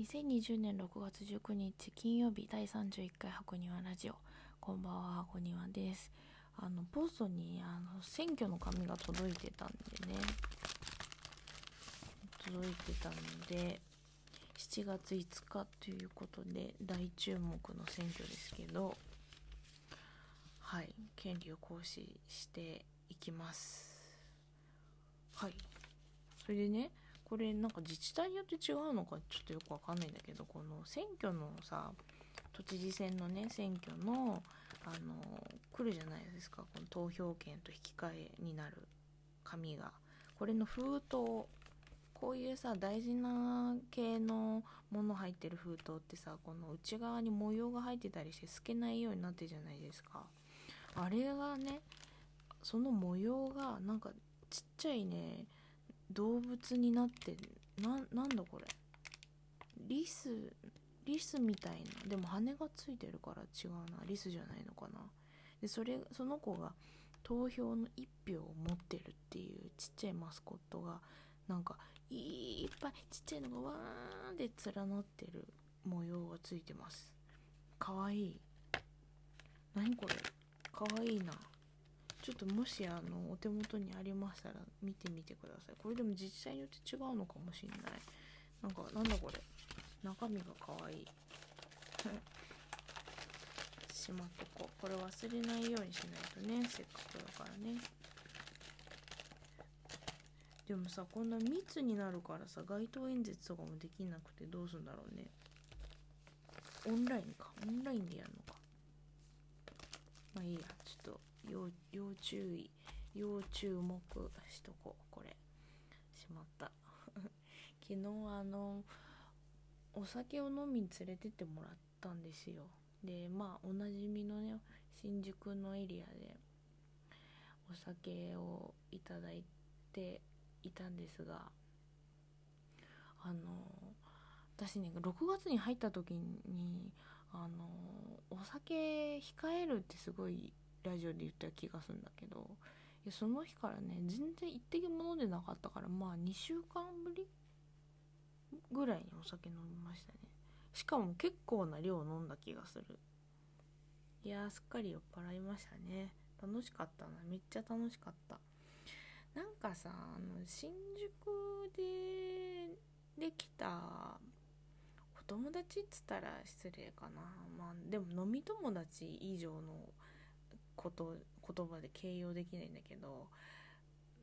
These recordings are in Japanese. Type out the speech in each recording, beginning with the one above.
2020年6月19日金曜日第31回箱庭ラジオ。こんばんは箱庭です。あのポストにあの選挙の紙が届いてたんでね。届いてたので7月5日ということで大注目の選挙ですけどはい権利を行使していきます。はい。それでねこれなんか自治体によって違うのかちょっとよくわかんないんだけどこの選挙のさ都知事選のね選挙のあの来るじゃないですか。この投票権と引き換えになる紙が。これの封筒こういうさ大事な系のもの入ってる封筒ってさこの内側に模様が入ってたりして透けないようになってるじゃないですか。あれがねその模様がなんかちっちゃいね動物になってななんだこれ？リスリスみたいな。でも羽がついてるから違うな。リスじゃないのかな。でそれその子が投票の1票を持ってるっていうちっちゃいマスコットがなんかいっぱいちっちゃいのがわーんって連なってる模様がついてます。かわいい。何これ？かわいいな。ちょっともしあのお手元にありましたら見てみてください。これでも自治体によって違うのかもしんない。なんかなんだこれ。中身がかわいい。しまっとこう。これ忘れないようにしないとね。せっかくだからね。でもさこんな密になるからさ街頭演説とかもできなくてどうすんだろうね。オンラインか。オンラインでやるのか。まあいいやちょっと要要注意要注目しとこうこれ。しまった。昨日あのお酒を飲みに連れてってもらったんですよ。でまあおなじみのね新宿のエリアでお酒をいただいていたんですがあの私ね6月に入った時にあのお酒控えるってすごいラジオで言った気がするんだけどいやその日からね全然一滴も飲んでなかったからまあ2週間ぶりぐらいにお酒飲みましたね。しかも結構な量飲んだ気がする。いやすっかり酔っ払いましたね。楽しかったな。めっちゃ楽しかった。なんかさあの新宿でできた友達っつったら失礼かな。まあでも飲み友達以上のこと言葉で形容できないんだけど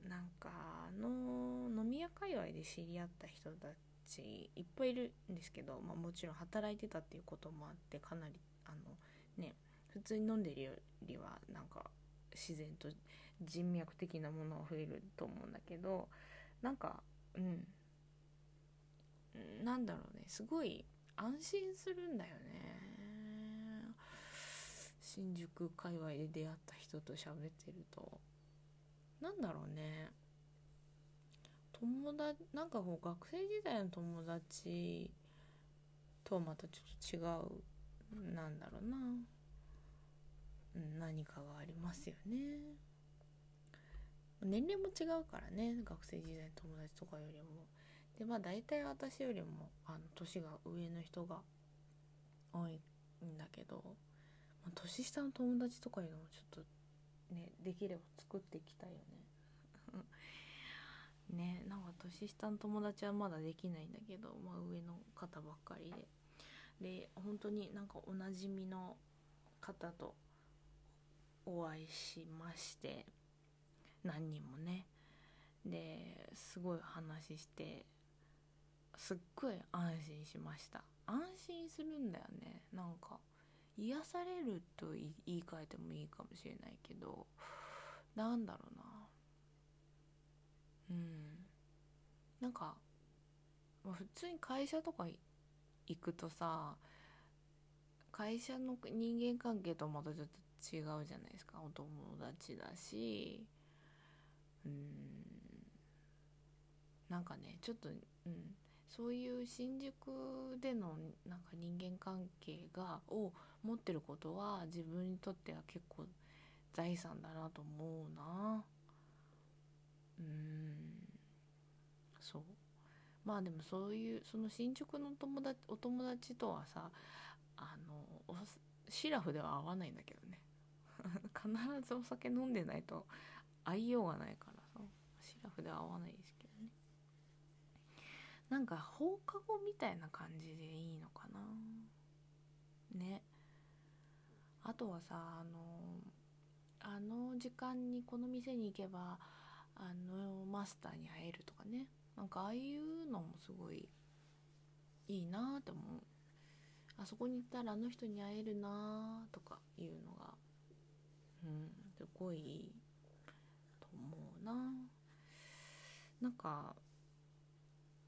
なんかあの飲み屋界隈で知り合った人たちいっぱいいるんですけど、まあ、もちろん働いてたっていうこともあってかなりあのね普通に飲んでるよりはなんか自然と人脈的なものは増えると思うんだけどなんかうん。なんだろうね。すごい安心するんだよね。新宿界隈で出会った人と喋ってると。なんだろうね。友達なんかこう学生時代の友達とまたちょっと違う。なんだろうな、何かがありますよね。年齢も違うからね。学生時代の友達とかよりも。でまあ大体私よりもあの年が上の人が多いんだけど、まあ、年下の友達とかいうのもちょっとねできれば作っていきたいよね。ねなんか年下の友達はまだできないんだけど、まあ、上の方ばっかりで。で本当になんかおなじみの方とお会いしまして何人もね。ですごい話してすっごい安心しました。安心するんだよね。なんか癒されると言い換えてもいいかもしれないけどなんだろうな。うん。なんか普通に会社とか行くとさ会社の人間関係とまたちょっと違うじゃないですか。お友達だし。うん。なんかねちょっとうん。そういう新宿でのなんか人間関係がを持ってることは自分にとっては結構財産だなと思うな。うんそう。まあでもそういうその新宿の友達お友達とはさあのシラフでは合わないんだけどね。必ずお酒飲んでないと会いようがないからさシラフでは合わないですけどなんか放課後みたいな感じでいいのかな？ね。あとはさあのあの時間にこの店に行けばあのマスターに会えるとかね。なんかああいうのもすごいいいなって思う。あそこに行ったらあの人に会えるなとかいうのがうんすごいいいと思うな。なんか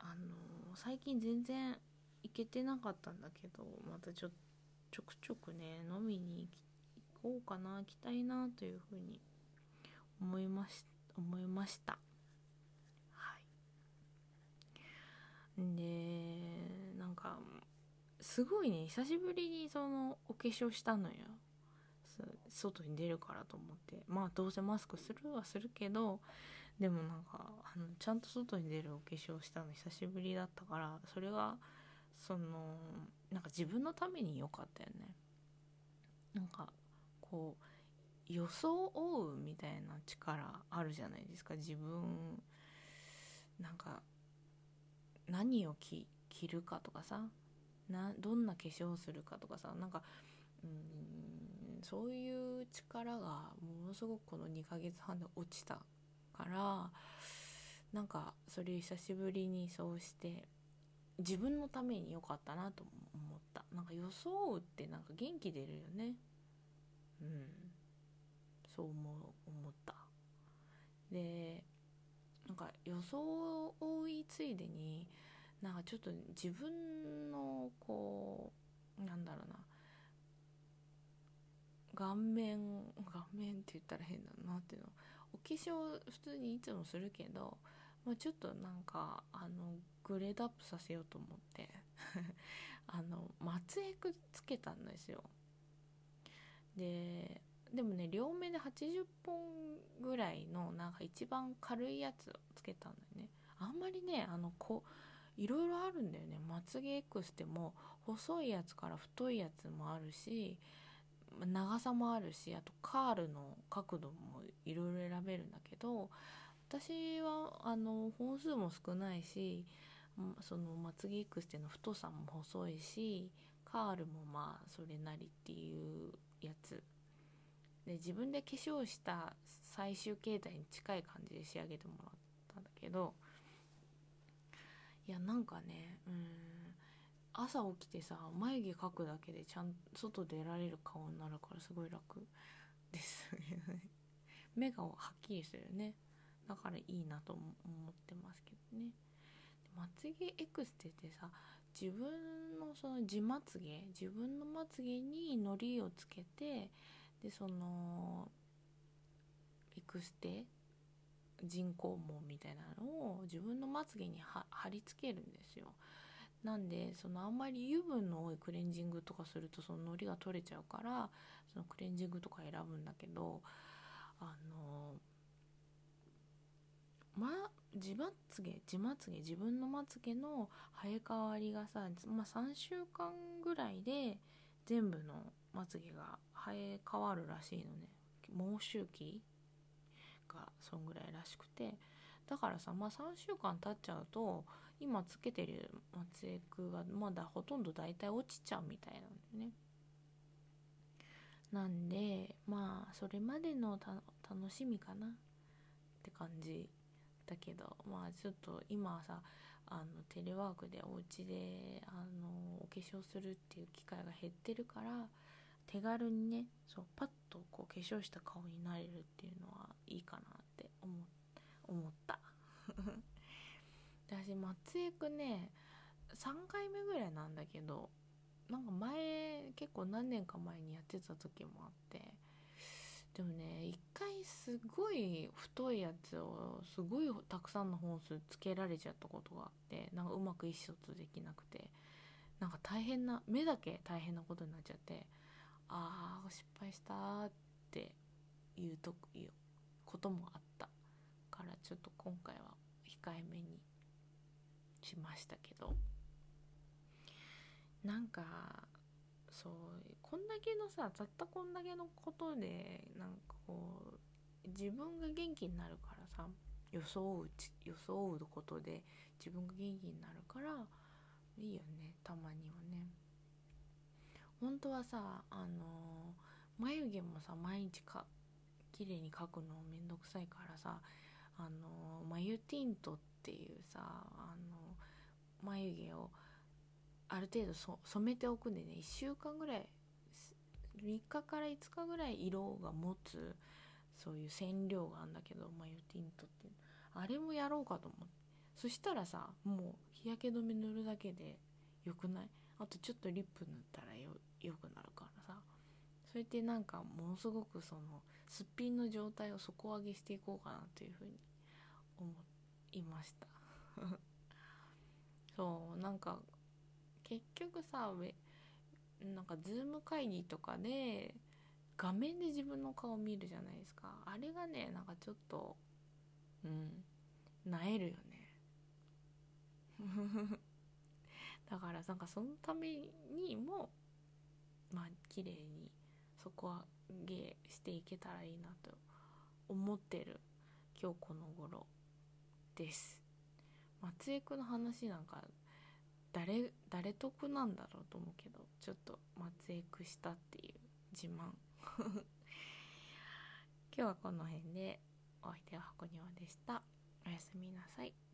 あの最近全然行けてなかったんだけどまたちょちょくちょくね飲みに行こうかな行きたいなというふうに思いまし思いました。はい。でなんかすごいね久しぶりにそのお化粧したのよ。外に出るからと思って。まあどうせマスクするはするけどでもなんかあのちゃんと外に出るお化粧したの久しぶりだったからそれがそのなんか自分のために良かったよね。なんかこう予想を追うみたいな力あるじゃないですか。自分なんか何を着るかとかさ。などんな化粧をするかとかさ。なんかうんそういう力がものすごくこの2ヶ月半で落ちたからなんかそれ久しぶりにそうして自分のために良かったなと思った。なんか装うってなんか元気出るよね。うん。そう思う思った。でなんか装いついでになんかちょっと自分のこうなんだろうな。顔面顔面って言ったら変だなっていうの。お化粧普通にいつもするけど、まあ、ちょっとなんかあのグレードアップさせようと思って あの松江区つけたんですよ。ででもね両目で80本ぐらいのなんか一番軽いやつをつけたんだよね。あんまりねあのこいろいろあるんだよね。まつげエクステも細いやつから太いやつもあるし長さもあるしあとカールの角度もいろいろ選べるんだけど私はあの本数も少ないしそのまつげエクステの太さも細いしカールもまあそれなりっていうやつ。で自分で化粧した最終形態に近い感じで仕上げてもらったんだけどいやなんかねうん。朝起きてさ眉毛描くだけでちゃんと外出られる顔になるからすごい楽です 目がはっきりするよね。だからいいなと思ってますけどね。まつげエクステってさ自分のその自まつげ自分のまつげにのりをつけてでそのエクステ人工毛みたいなのを自分のまつげに貼り付けるんですよ。なんでそのあんまり油分の多いクレンジングとかするとそののりが取れちゃうからそのクレンジングとか選ぶんだけどあのま自まつげ自まつげ自分のまつげの生え変わりがさ、まあ、3週間ぐらいで全部のまつげが生え変わるらしいのね。毛周期がそんぐらいらしくてだからさまあ3週間経っちゃうと今つけてるまつエクがまだほとんど大体落ちちゃうみたいなんだよね。なんでまあそれまでの楽しみかな。って感じだけどまあちょっと今さあのテレワークでお家であのお化粧するっていう機会が減ってるから手軽にねそうパッとこう化粧した顔になれるっていうのはいいかなって思っ思った。私松江区ね3回目ぐらいなんだけどなんか前結構何年か前にやってた時もあってでもね一回すごい太いやつをすごいたくさんの本数つけられちゃったことがあってなんかうまく意思疎通できなくてなんか大変な目だけ大変なことになっちゃってああ失敗したっていうということもあった。からちょっと今回は控えめにしましたけど。なんかそうこんだけのさたったこんだけのことでなんかこう自分が元気になるからさ装う装うことで自分が元気になるからいいよねたまにはね。本当はさあの眉毛もさ毎日か綺麗に描くのめんどくさいからさあの眉ティントっていうさあの眉毛をある程度染めておくんでね1週間ぐらい3日から5日ぐらい色が持つそういう染料があるんだけど眉ティントっていうあれもやろうかと思って。そしたらさもう日焼け止め塗るだけでよくない？あとちょっとリップ塗ったらよよくなるからさ。それってなんかものすごくそのすっぴんの状態を底上げしていこうかなというふうに思いました。そうなんか結局さなんかズーム会議とかで画面で自分の顔見るじゃないですか。あれがねなんかちょっとうんなえるよね。だからなんかそのためにもまあ綺麗に底上げしていけたらいいなと思ってる今日この頃です。松江区の話なんか誰誰得なんだろうと思うけどちょっと松江区したっていう自慢。今日はこの辺でお相手は箱庭でした。おやすみなさい。